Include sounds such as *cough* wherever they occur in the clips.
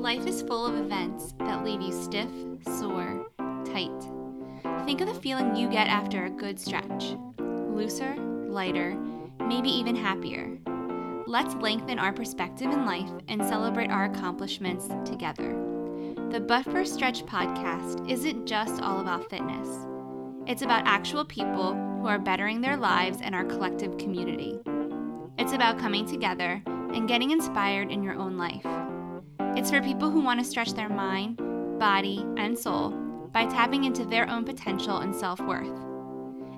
Life is full of events that leave you stiff, sore, tight. Think of the feeling you get after a good stretch looser, lighter, maybe even happier. Let's lengthen our perspective in life and celebrate our accomplishments together. The But First Stretch podcast isn't just all about fitness, it's about actual people who are bettering their lives and our collective community. It's about coming together and getting inspired in your own life. It's for people who want to stretch their mind, body, and soul by tapping into their own potential and self worth.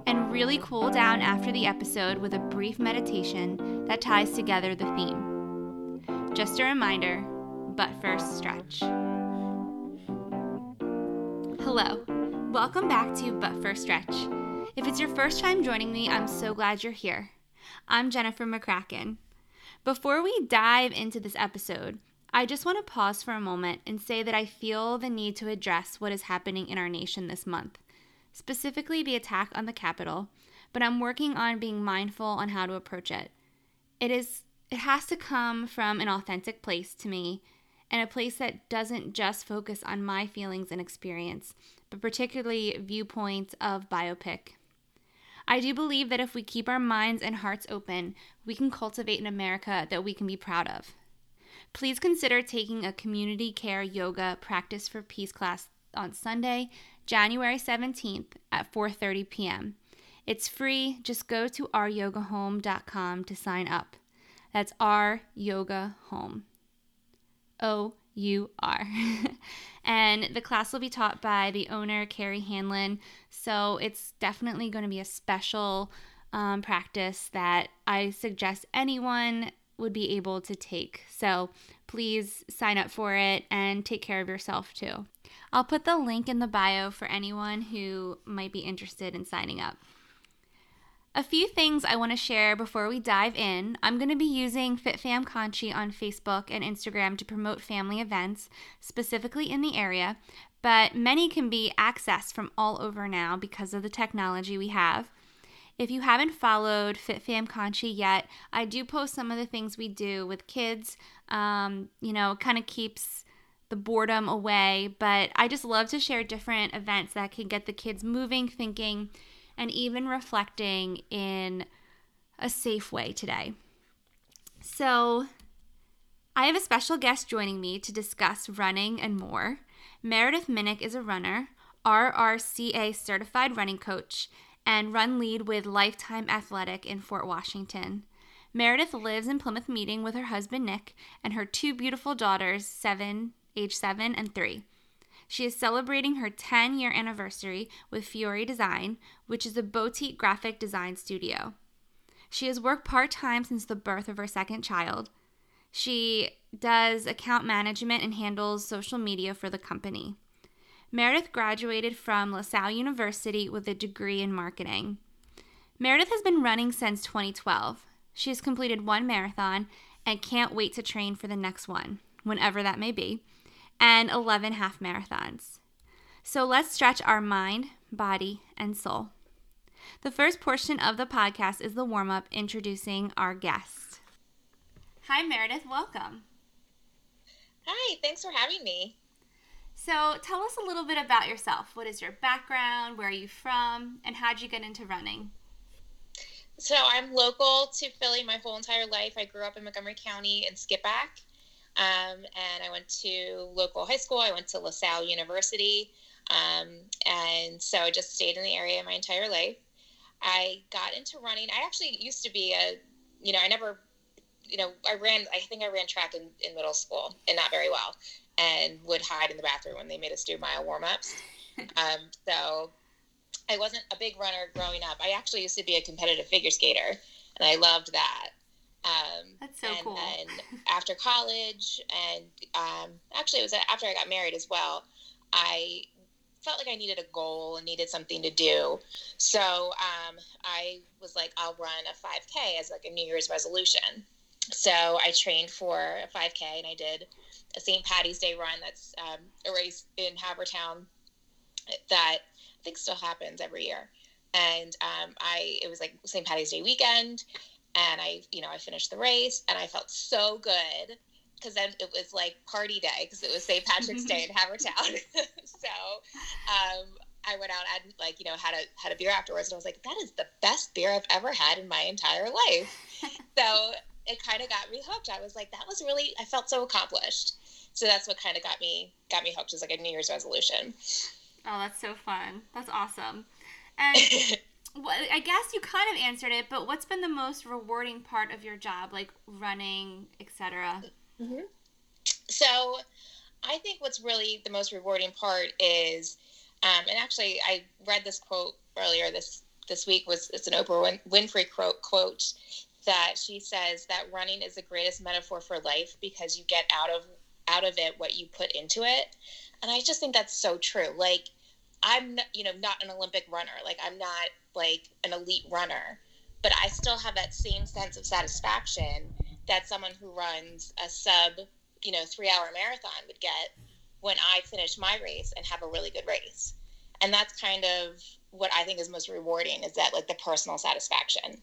And really cool down after the episode with a brief meditation that ties together the theme. Just a reminder, but first stretch. Hello, welcome back to But First Stretch. If it's your first time joining me, I'm so glad you're here. I'm Jennifer McCracken. Before we dive into this episode, I just want to pause for a moment and say that I feel the need to address what is happening in our nation this month, specifically the attack on the Capitol, but I'm working on being mindful on how to approach it. It is it has to come from an authentic place to me and a place that doesn't just focus on my feelings and experience, but particularly viewpoints of BIPOC. I do believe that if we keep our minds and hearts open, we can cultivate an America that we can be proud of. Please consider taking a community care yoga practice for peace class on Sunday, January 17th at 4:30 p.m. It's free. Just go to ouryogahome.com to sign up. That's our yoga home. O U R. *laughs* and the class will be taught by the owner, Carrie Hanlon. So it's definitely going to be a special um, practice that I suggest anyone would be able to take. So please sign up for it and take care of yourself too. I'll put the link in the bio for anyone who might be interested in signing up. A few things I want to share before we dive in. I'm going to be using FitFam Conchi on Facebook and Instagram to promote family events, specifically in the area, but many can be accessed from all over now because of the technology we have. If you haven't followed FitFam Conchi yet, I do post some of the things we do with kids. Um, you know, kind of keeps the boredom away, but I just love to share different events that can get the kids moving, thinking, and even reflecting in a safe way today. So, I have a special guest joining me to discuss running and more. Meredith Minnick is a runner, RRCA certified running coach, and run lead with Lifetime Athletic in Fort Washington. Meredith lives in Plymouth Meeting with her husband Nick and her two beautiful daughters, seven, age seven and three. She is celebrating her 10 year anniversary with Fiore Design, which is a boutique graphic design studio. She has worked part time since the birth of her second child. She does account management and handles social media for the company. Meredith graduated from LaSalle University with a degree in marketing. Meredith has been running since 2012. She has completed one marathon and can't wait to train for the next one, whenever that may be, and 11 half marathons. So let's stretch our mind, body, and soul. The first portion of the podcast is the warm up introducing our guest. Hi, Meredith. Welcome. Hi, thanks for having me. So, tell us a little bit about yourself. What is your background? Where are you from? And how'd you get into running? So, I'm local to Philly my whole entire life. I grew up in Montgomery County in Skippack. Um, and I went to local high school. I went to LaSalle University. Um, and so I just stayed in the area my entire life. I got into running. I actually used to be a, you know, I never, you know, I ran, I think I ran track in, in middle school and not very well and would hide in the bathroom when they made us do mile warm ups. *laughs* um, so I wasn't a big runner growing up. I actually used to be a competitive figure skater, and I loved that. Um, That's so and cool. then after college, and um, actually, it was after I got married as well. I felt like I needed a goal and needed something to do. So um, I was like, I'll run a 5K as like a New Year's resolution. So I trained for a 5K and I did a St. Patty's Day run that's um, a race in Havertown that I think still happens every year. And um, I, it was like St. Patty's Day weekend, and I, you know, I finished the race, and I felt so good. because then it was like party day because it was St. Patrick's Day in *laughs* Havertown. *laughs* so um, I went out and like you know had a had a beer afterwards, and I was like, that is the best beer I've ever had in my entire life. *laughs* so it kind of got me hooked. I was like, that was really I felt so accomplished. So that's what kind of got me got me hooked. Is like a New Year's resolution. Oh, that's so fun. That's awesome. And *laughs* well, I guess you kind of answered it, but what's been the most rewarding part of your job, like running, etc.? Mm-hmm. So, I think what's really the most rewarding part is, um, and actually, I read this quote earlier this this week was it's an Oprah Win- Winfrey quote, quote that she says that running is the greatest metaphor for life because you get out of out of it what you put into it, and I just think that's so true. Like, I'm you know not an Olympic runner, like I'm not like an elite runner, but I still have that same sense of satisfaction that someone who runs a sub, you know, three hour marathon would get when I finish my race and have a really good race. And that's kind of what I think is most rewarding is that like the personal satisfaction.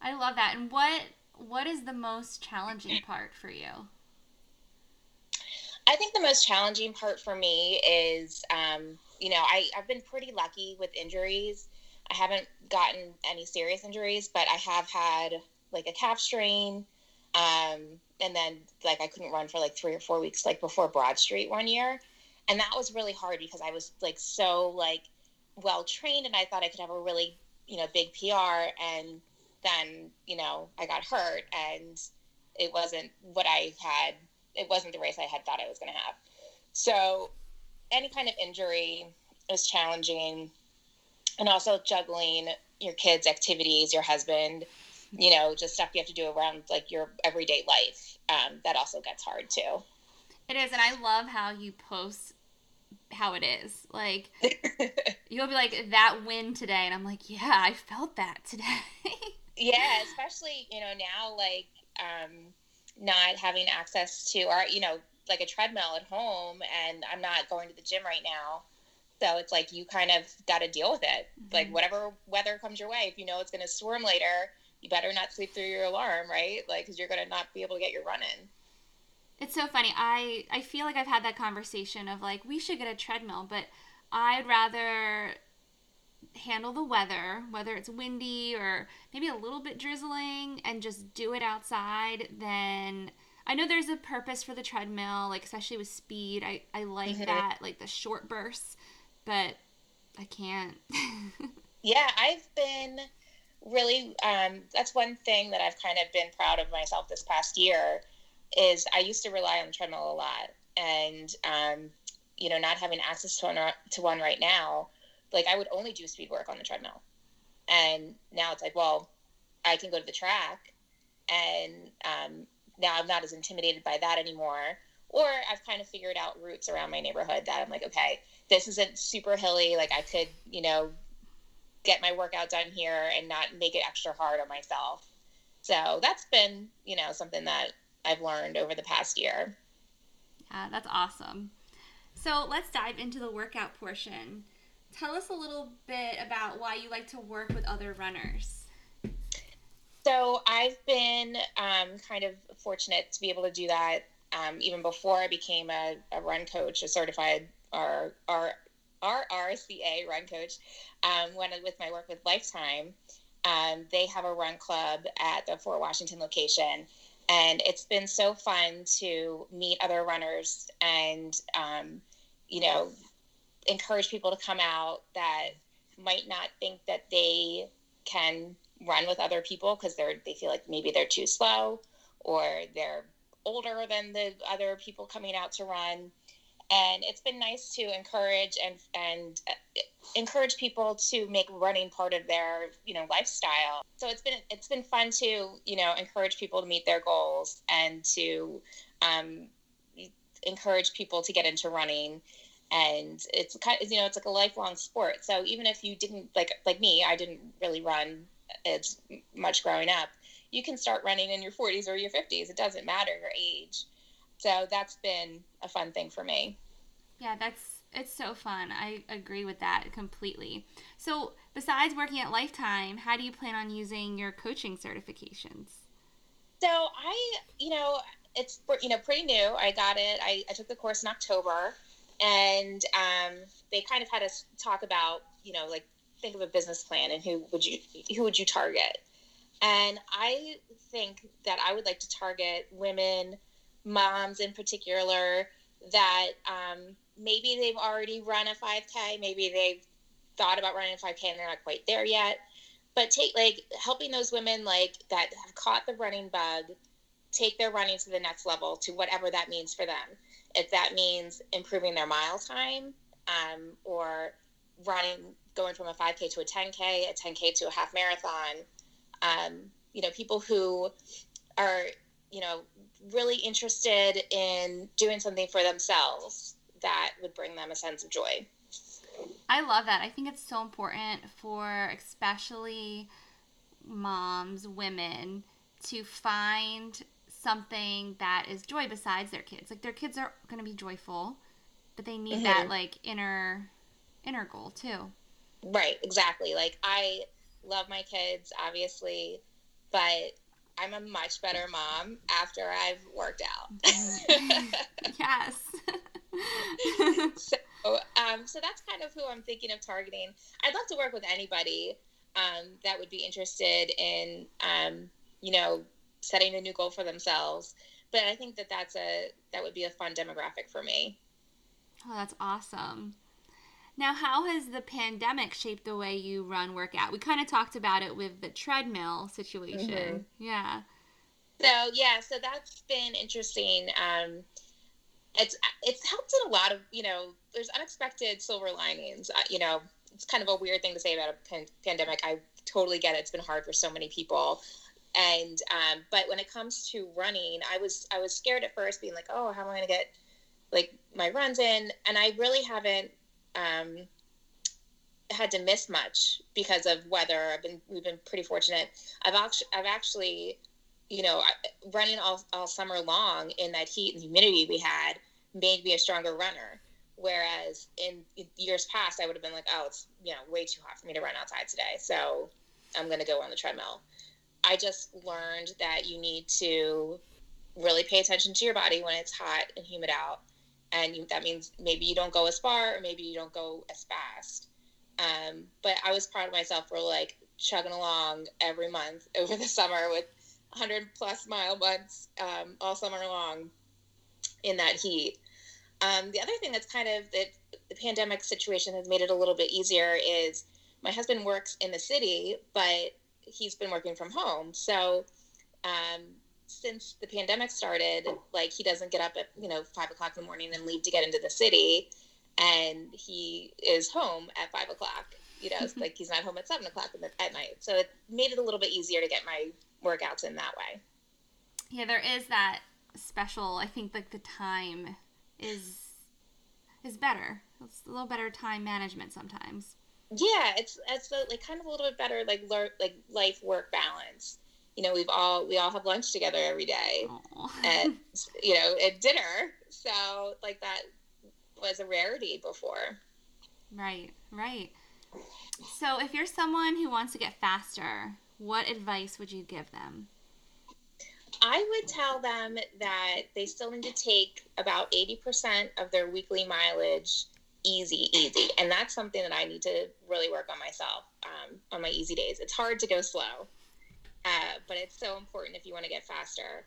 I love that. And what what is the most challenging part for you? I think the most challenging part for me is, um, you know, I, I've been pretty lucky with injuries. I haven't gotten any serious injuries, but I have had like a calf strain. Um, and then like I couldn't run for like three or four weeks, like before Broad Street one year. And that was really hard because I was like so like well trained and I thought I could have a really, you know, big PR. And then, you know, I got hurt and it wasn't what I had, it wasn't the race I had thought I was going to have. So any kind of injury is challenging and also juggling your kids' activities, your husband, you know, just stuff you have to do around like your everyday life. Um, that also gets hard too. It is, and I love how you post how it is. Like *laughs* you'll be like that win today, and I'm like, yeah, I felt that today. *laughs* yeah, especially you know now like um, not having access to our you know like a treadmill at home, and I'm not going to the gym right now. So it's like you kind of got to deal with it. Mm-hmm. Like whatever weather comes your way, if you know it's going to storm later, you better not sleep through your alarm, right? Like because you're going to not be able to get your run in. It's so funny. I I feel like I've had that conversation of like we should get a treadmill, but I'd rather handle the weather, whether it's windy or maybe a little bit drizzling, and just do it outside then I know there's a purpose for the treadmill, like especially with speed. I, I like mm-hmm. that, like the short bursts but I can't. *laughs* yeah, I've been really um, that's one thing that I've kind of been proud of myself this past year is I used to rely on the treadmill a lot and um, you know not having access to one, to one right now like I would only do speed work on the treadmill and now it's like well I can go to the track and um, now I'm not as intimidated by that anymore or I've kind of figured out routes around my neighborhood that I'm like okay this isn't super hilly. Like I could, you know, get my workout done here and not make it extra hard on myself. So that's been, you know, something that I've learned over the past year. Yeah, that's awesome. So let's dive into the workout portion. Tell us a little bit about why you like to work with other runners. So I've been um, kind of fortunate to be able to do that um, even before I became a, a run coach, a certified our our our RCA run coach, um, when with my work with Lifetime, um, they have a run club at the Fort Washington location, and it's been so fun to meet other runners and um, you know encourage people to come out that might not think that they can run with other people because they're they feel like maybe they're too slow or they're older than the other people coming out to run. And it's been nice to encourage and and uh, encourage people to make running part of their you know lifestyle. So it's been it's been fun to you know encourage people to meet their goals and to um, encourage people to get into running and it's kind of, you know it's like a lifelong sport so even if you didn't like like me i didn't really run as much growing up you can start running in your 40s or your 50s it doesn't matter your age so that's been a fun thing for me. Yeah, that's it's so fun. I agree with that completely. So, besides working at Lifetime, how do you plan on using your coaching certifications? So, I, you know, it's you know pretty new. I got it. I, I took the course in October, and um, they kind of had us talk about you know like think of a business plan and who would you who would you target? And i think that i would like to target women moms in particular that um, maybe they've already run a 5k maybe they've thought about running a 5k and they're not quite there yet. But take like helping those women like that have caught the running bug take their running to the next level to whatever that means for them if that means improving their mile time um, or running going from a 5k to a 10k a 10k to a half marathon um, you know people who are you know really interested in doing something for themselves that would bring them a sense of joy. I love that. I think it's so important for especially moms women to find something that is joy besides their kids like their kids are going to be joyful but they need mm-hmm. that like inner inner goal too Right, exactly. Like I love my kids, obviously, but I'm a much better mom after I've worked out. *laughs* yes. *laughs* so, um, so that's kind of who I'm thinking of targeting. I'd love to work with anybody um, that would be interested in, um, you know, setting a new goal for themselves. But I think that that's a that would be a fun demographic for me. Oh, that's awesome. Now, how has the pandemic shaped the way you run workout? We kind of talked about it with the treadmill situation. Mm-hmm. Yeah. So yeah, so that's been interesting. Um, it's it's helped in a lot of you know. There's unexpected silver linings. Uh, you know, it's kind of a weird thing to say about a pan- pandemic. I totally get it. It's been hard for so many people. And um, but when it comes to running, I was I was scared at first, being like, oh, how am I going to get like my runs in? And I really haven't um, had to miss much because of weather. I've been we've been pretty fortunate. I've actually I've actually you know running all, all summer long in that heat and humidity we had made me a stronger runner. Whereas in years past, I would have been like, oh, it's you know way too hot for me to run outside today, so I'm going to go on the treadmill. I just learned that you need to really pay attention to your body when it's hot and humid out. And you, that means maybe you don't go as far or maybe you don't go as fast. Um, but i was proud of myself for like chugging along every month *laughs* over the summer with 100 plus mile months um, all summer long in that heat. Um, the other thing that's kind of that the pandemic situation has made it a little bit easier is my husband works in the city but he's been working from home so um, since the pandemic started, like he doesn't get up at you know five o'clock in the morning and leave to get into the city, and he is home at five o'clock. You know, like he's not home at seven o'clock at night. So it made it a little bit easier to get my workouts in that way. Yeah, there is that special. I think like the time is is better. It's a little better time management sometimes. Yeah, it's it's a, like kind of a little bit better like like life work balance. You know we've all we all have lunch together every day and *laughs* you know at dinner. So like that was a rarity before. Right right. So if you're someone who wants to get faster what advice would you give them? I would tell them that they still need to take about 80% of their weekly mileage easy easy and that's something that i need to really work on myself um, on my easy days it's hard to go slow uh, but it's so important if you want to get faster.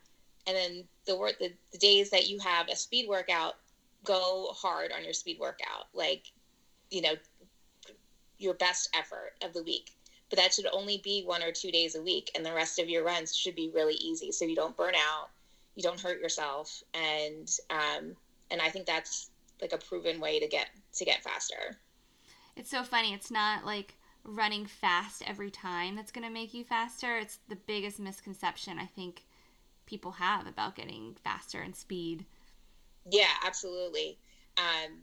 And then the work the, the days that you have a speed workout, go hard on your speed workout. Like, you know, your best effort of the week. But that should only be one or two days a week, and the rest of your runs should be really easy, so you don't burn out, you don't hurt yourself, and um, and I think that's like a proven way to get to get faster. It's so funny. It's not like running fast every time that's going to make you faster. It's the biggest misconception I think people have about getting faster and speed. Yeah, absolutely. Um,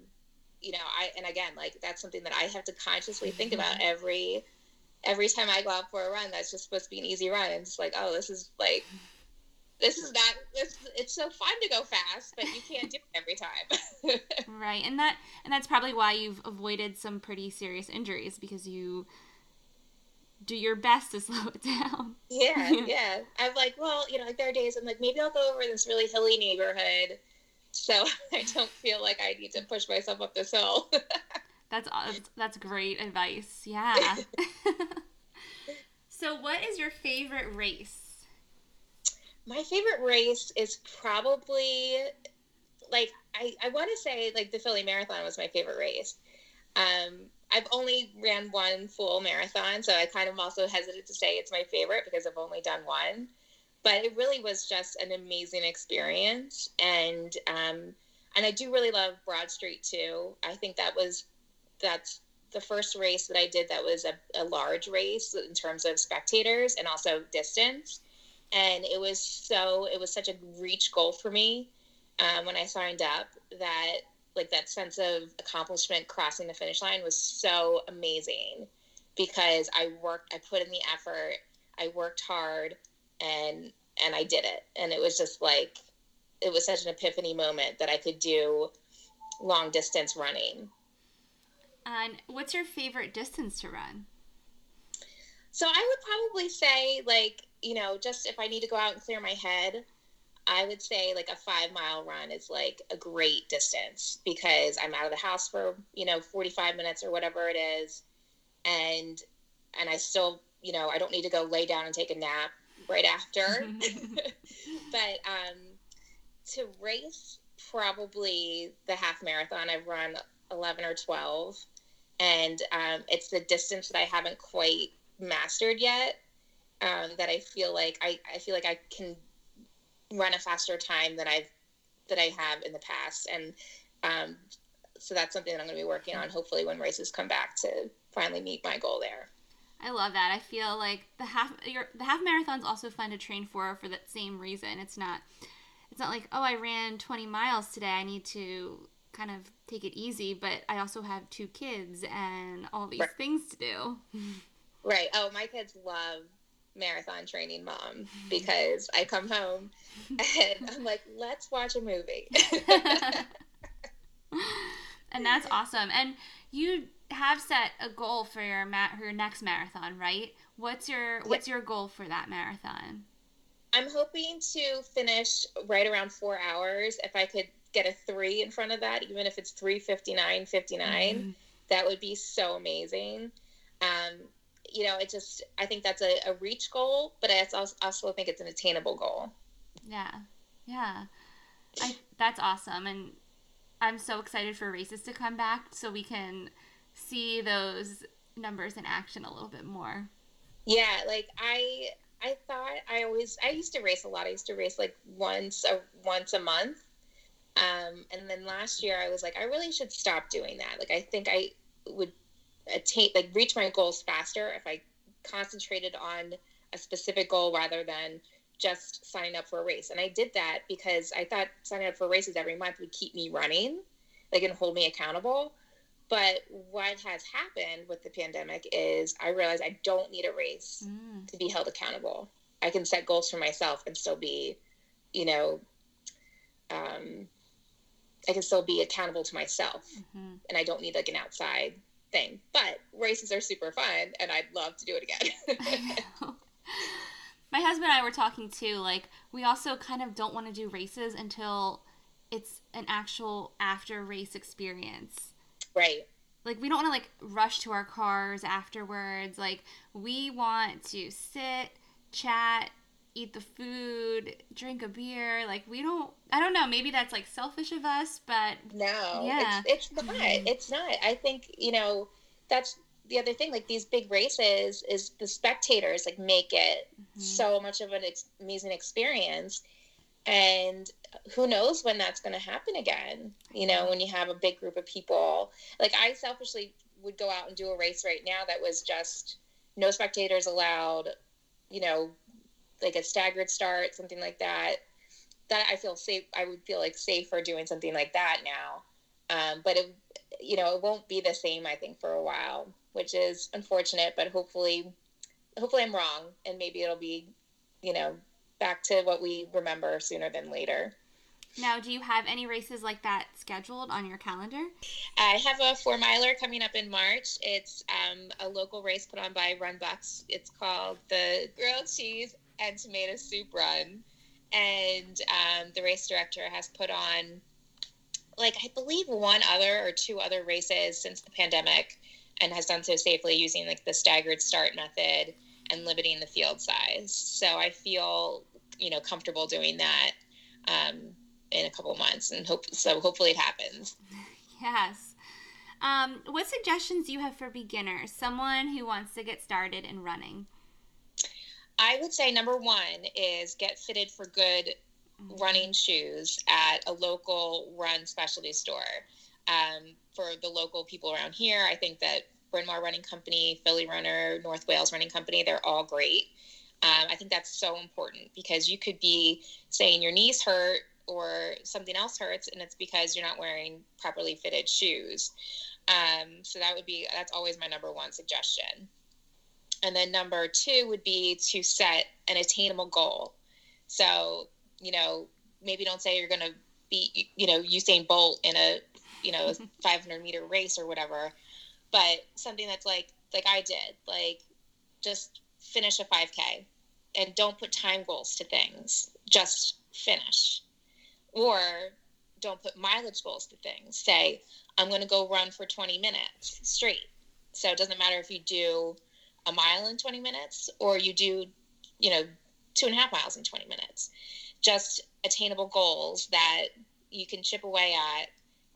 you know, I and again, like that's something that I have to consciously think *laughs* about every every time I go out for a run. That's just supposed to be an easy run, and it's like, oh, this is like this is not this, it's so fun to go fast but you can't do it every time *laughs* right and that and that's probably why you've avoided some pretty serious injuries because you do your best to *laughs* slow it down. Yeah, *laughs* yeah. I'm like, well, you know, like there are days I'm like, maybe I'll go over this really hilly neighborhood so I don't feel like I need to push myself up this hill. that's that's great advice. Yeah. so what is your favorite race? My favorite race is probably like I, I want to say like the Philly Marathon was my favorite race. Um, I've only ran one full marathon, so I kind of also hesitate to say it's my favorite because I've only done one. But it really was just an amazing experience, and um, and I do really love Broad Street too. I think that was that's the first race that I did that was a, a large race in terms of spectators and also distance and it was so it was such a reach goal for me um, when I signed up that like that sense of accomplishment crossing the finish line was so amazing because I worked I put in the effort I worked hard and and I did it and it was just like it was such an epiphany moment that I could do long distance running. And what's your favorite distance to run? So I would probably say like you know, just if I need to go out and clear my head, I would say like a five mile run is like a great distance because I'm out of the house for, you know, 45 minutes or whatever it is. And, and I still, you know, I don't need to go lay down and take a nap right after. *laughs* *laughs* but um, to race, probably the half marathon, I've run 11 or 12. And um, it's the distance that I haven't quite mastered yet um, that I feel like I, I feel like I can run a faster time than I've that I have in the past, and um, so that's something that I'm going to be working on. Hopefully, when races come back, to finally meet my goal there. I love that. I feel like the half your, the half marathon's also fun to train for for that same reason. It's not it's not like oh I ran 20 miles today. I need to kind of take it easy, but I also have two kids and all these right. things to do. *laughs* Right. Oh, my kids love marathon training mom because I come home *laughs* and I'm like, let's watch a movie. *laughs* *laughs* and that's awesome. And you have set a goal for your ma- for your next marathon, right? What's your what's your goal for that marathon? I'm hoping to finish right around four hours. If I could get a three in front of that, even if it's three fifty nine fifty nine, mm-hmm. that would be so amazing. Um, you know, it just I think that's a, a reach goal, but I also, also think it's an attainable goal. Yeah, yeah, I that's awesome, and I'm so excited for races to come back so we can see those numbers in action a little bit more. Yeah, like I I thought I always I used to race a lot. I used to race like once a once a month. Um, and then last year I was like, I really should stop doing that. Like I think I would attain like reach my goals faster if I concentrated on a specific goal rather than just signing up for a race. And I did that because I thought signing up for races every month would keep me running, like and hold me accountable. But what has happened with the pandemic is I realized I don't need a race mm. to be held accountable. I can set goals for myself and still be, you know, um, I can still be accountable to myself, mm-hmm. and I don't need like an outside thing. But races are super fun, and I'd love to do it again. *laughs* My husband and I were talking too. Like, we also kind of don't want to do races until it's an actual after race experience. Right. Like, we don't want to like rush to our cars afterwards. Like, we want to sit, chat, eat the food, drink a beer. Like we don't I don't know, maybe that's like selfish of us, but No. Yeah. It's, it's not. Mm-hmm. It's not. I think, you know, that's the other thing like these big races is the spectators like make it mm-hmm. so much of an ex- amazing experience and who knows when that's going to happen again you know when you have a big group of people like i selfishly would go out and do a race right now that was just no spectators allowed you know like a staggered start, something like that. That I feel safe. I would feel like safer doing something like that now. Um, but it, you know, it won't be the same. I think for a while, which is unfortunate. But hopefully, hopefully I'm wrong, and maybe it'll be, you know, back to what we remember sooner than later. Now, do you have any races like that scheduled on your calendar? I have a four miler coming up in March. It's um, a local race put on by Run Bucks. It's called the Grilled Cheese and Tomato Soup Run. And um, the race director has put on, like, I believe one other or two other races since the pandemic and has done so safely using, like, the staggered start method and limiting the field size. So I feel, you know, comfortable doing that. Um, in a couple months and hope so hopefully it happens *laughs* yes um, what suggestions do you have for beginners someone who wants to get started in running i would say number one is get fitted for good running shoes at a local run specialty store um, for the local people around here i think that Bryn Mawr Running Company, Philly Runner, North Wales Running Company, they're all great. Um, I think that's so important because you could be saying your knees hurt or something else hurts and it's because you're not wearing properly fitted shoes. Um, so that would be, that's always my number one suggestion. And then number two would be to set an attainable goal. So, you know, maybe don't say you're going to be, you know, Usain Bolt in a, you know, *laughs* 500 meter race or whatever, but something that's like, like I did, like just finish a 5K and don't put time goals to things. Just finish or don't put mileage goals to things. Say, I'm going to go run for 20 minutes straight. So it doesn't matter if you do a mile in 20 minutes or you do, you know, two and a half miles in 20 minutes. Just attainable goals that you can chip away at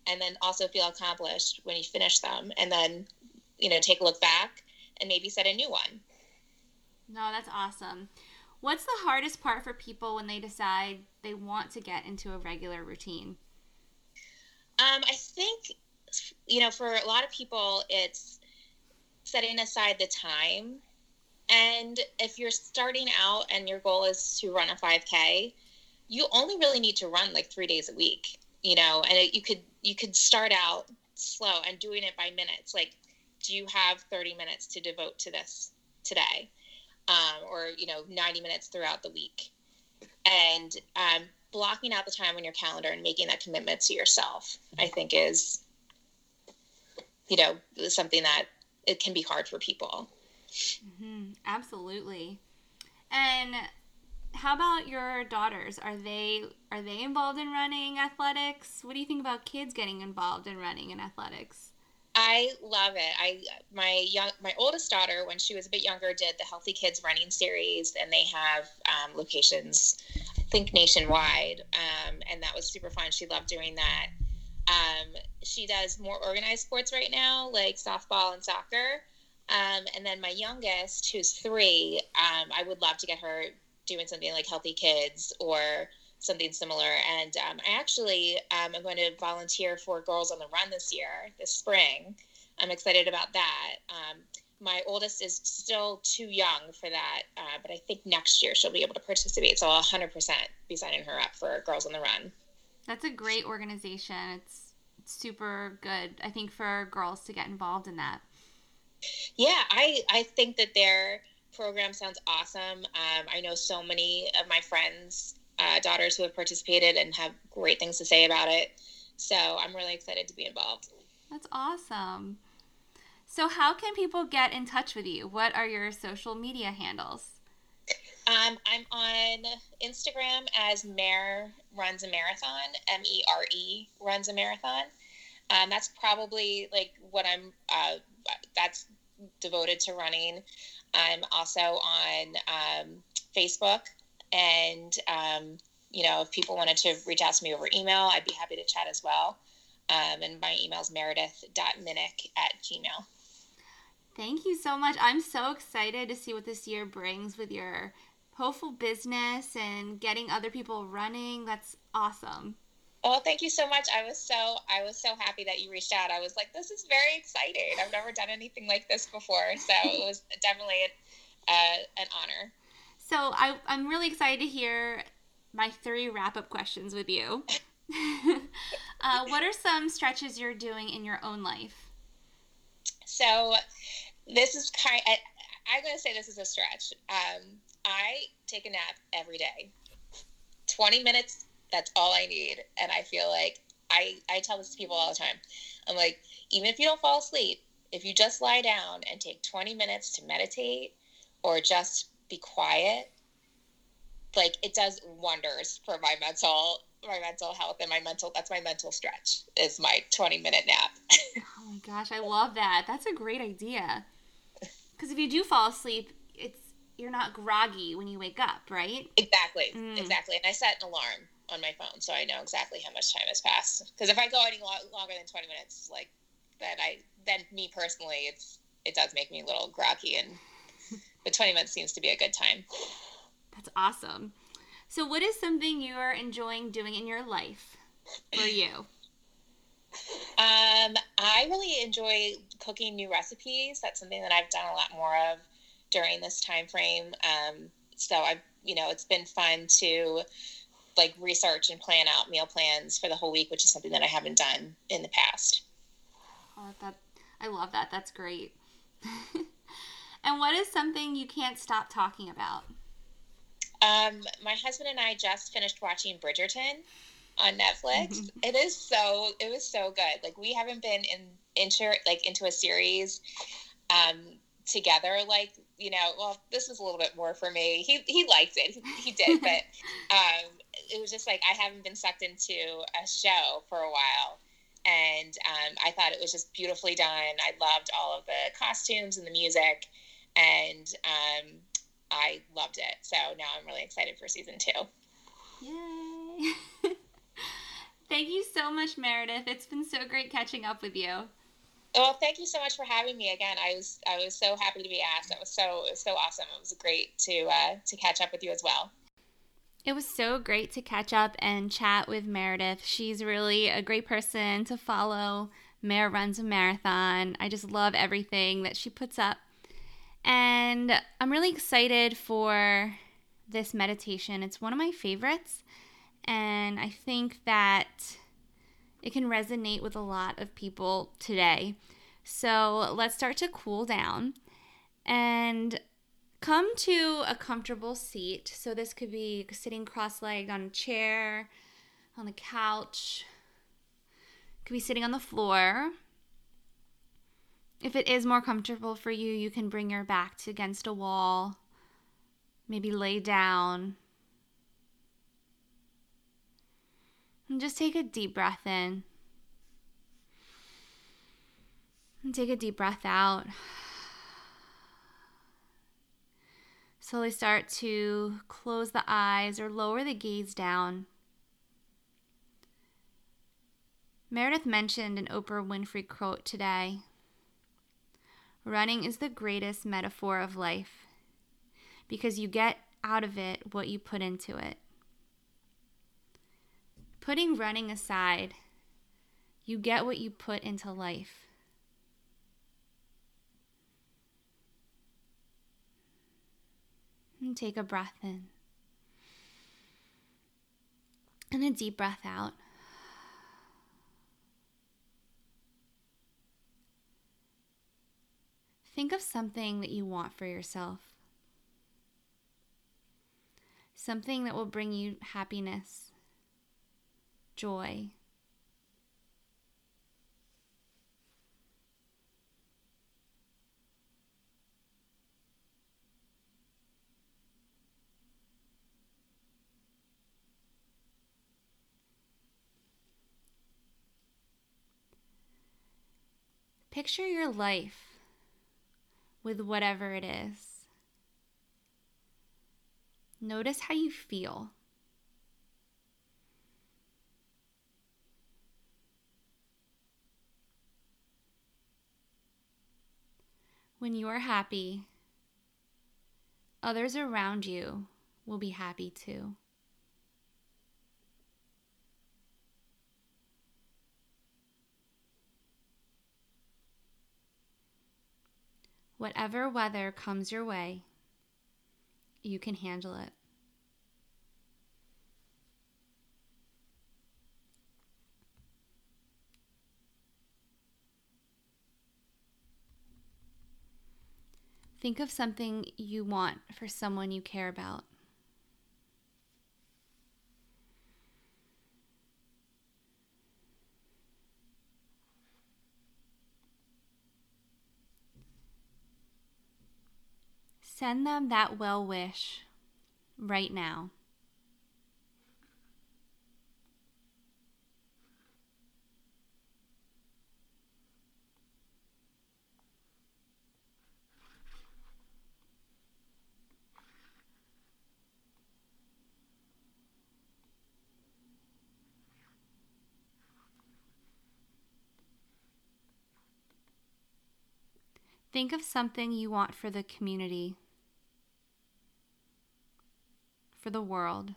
and then also feel accomplished when you finish them. And then, you know, take a look back and maybe set a new one. No, that's awesome. What's the hardest part for people when they decide they want to get into a regular routine? Um, I think, you know, for a lot of people, it's setting aside the time. And if you're starting out and your goal is to run a 5K, you only really need to run like three days a week, you know, and it, you could you could start out slow and doing it by minutes. Like, do you have 30 minutes to devote to this today? um, or you know 90 minutes throughout the week and um, blocking out the time on your calendar and making that commitment to yourself i think is you know something that it can be hard for people mm-hmm. absolutely and how about your daughters are they are they involved in running athletics what do you think about kids getting involved in running and athletics I love it. I my young my oldest daughter when she was a bit younger did the Healthy Kids running series, and they have um, locations, I think nationwide, um, and that was super fun. She loved doing that. Um, she does more organized sports right now, like softball and soccer. Um, and then my youngest, who's three, um, I would love to get her doing something like Healthy Kids or something similar. And um, I actually um, am going to volunteer for Girls on the Run this year, this spring. I'm excited about that. Um, my oldest is still too young for that, uh, but I think next year she'll be able to participate. So I'll 100% be signing her up for Girls on the Run. That's a great organization. It's super good, I think, for girls to get involved in that. Yeah, I, I think that their program sounds awesome. Um, I know so many of my friends uh, daughters who have participated and have great things to say about it. So I'm really excited to be involved. That's awesome. So, how can people get in touch with you? What are your social media handles? Um, I'm on Instagram as Mere Runs a Marathon, M E R E Runs a Marathon. Um, that's probably like what I'm, uh, that's devoted to running. I'm also on um, Facebook and, um, you know, if people wanted to reach out to me over email, I'd be happy to chat as well. Um, and my email is meredith.minnick at gmail. Thank you so much. I'm so excited to see what this year brings with your hopeful business and getting other people running. That's awesome. Well, thank you so much. I was so I was so happy that you reached out. I was like, this is very exciting. I've never done anything like this before, so it *laughs* was definitely uh, an honor. So I, I'm really excited to hear my three wrap up questions with you. *laughs* *laughs* uh, what are some stretches you're doing in your own life? So this is kind. I, I'm going to say this is a stretch. Um, I take a nap every day, 20 minutes That's all I need. And I feel like I, I tell this to people all the time. I'm like, even if you don't fall asleep, if you just lie down and take 20 minutes to meditate or just be quiet, like it does wonders for my mental my mental health and my mental that's my mental stretch is my 20 minute nap *laughs* oh my gosh i love that that's a great idea because if you do fall asleep you're not groggy when you wake up right? Exactly. Mm. exactly. And i set an alarm on my phone so i know exactly how much time has passed. Because if i go any lo- longer than 20 minutes like then i then me personally it's it does make me a little groggy and *laughs* the 20 minutes seems to be a good time. That's awesome. So, what is something you are enjoying doing in your life for you? *laughs* Um, I really enjoy cooking new recipes. That's something that I've done a lot more of during this time frame. Um, so I've, you know, it's been fun to like research and plan out meal plans for the whole week, which is something that I haven't done in the past. Oh, that I love that. That's great. *laughs* and what is something you can't stop talking about? Um, my husband and I just finished watching Bridgerton on Netflix. Mm-hmm. It is so it was so good. Like we haven't been in into like into a series um together like you know well this was a little bit more for me he he liked it he, he did *laughs* but um it was just like i haven't been sucked into a show for a while and um, i thought it was just beautifully done i loved all of the costumes and the music and um, I loved it. So now I'm really excited for season two. Yay! *laughs* thank you so much, Meredith. It's been so great catching up with you. Well, thank you so much for having me again. I was I was so happy to be asked. That was so was so awesome. It was great to uh, to catch up with you as well. It was so great to catch up and chat with Meredith. She's really a great person to follow. Mare runs a marathon. I just love everything that she puts up and I'm really excited for this meditation. It's one of my favorites, and I think that it can resonate with a lot of people today. So let's start to cool down and come to a comfortable seat. So this could be sitting cross legged on a chair, on the couch, could be sitting on the floor if it is more comfortable for you, you can bring your back to against a wall, maybe lay down. And just take a deep breath in. And take a deep breath out. Slowly start to close the eyes or lower the gaze down. Meredith mentioned an Oprah Winfrey quote today Running is the greatest metaphor of life because you get out of it what you put into it. Putting running aside, you get what you put into life. And take a breath in. And a deep breath out. Think of something that you want for yourself. Something that will bring you happiness, joy. Picture your life with whatever it is. Notice how you feel. When you're happy, others around you will be happy too. Whatever weather comes your way, you can handle it. Think of something you want for someone you care about. Send them that well wish right now. Think of something you want for the community, for the world.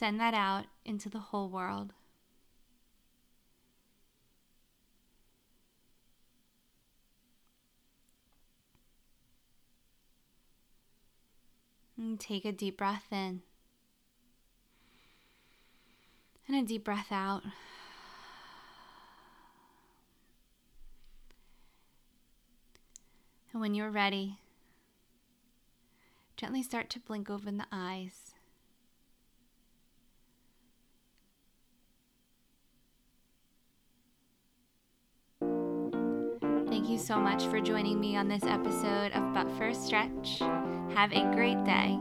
Send that out into the whole world. And take a deep breath in and a deep breath out. And when you're ready, gently start to blink open the eyes. You so much for joining me on this episode of But First Stretch. Have a great day.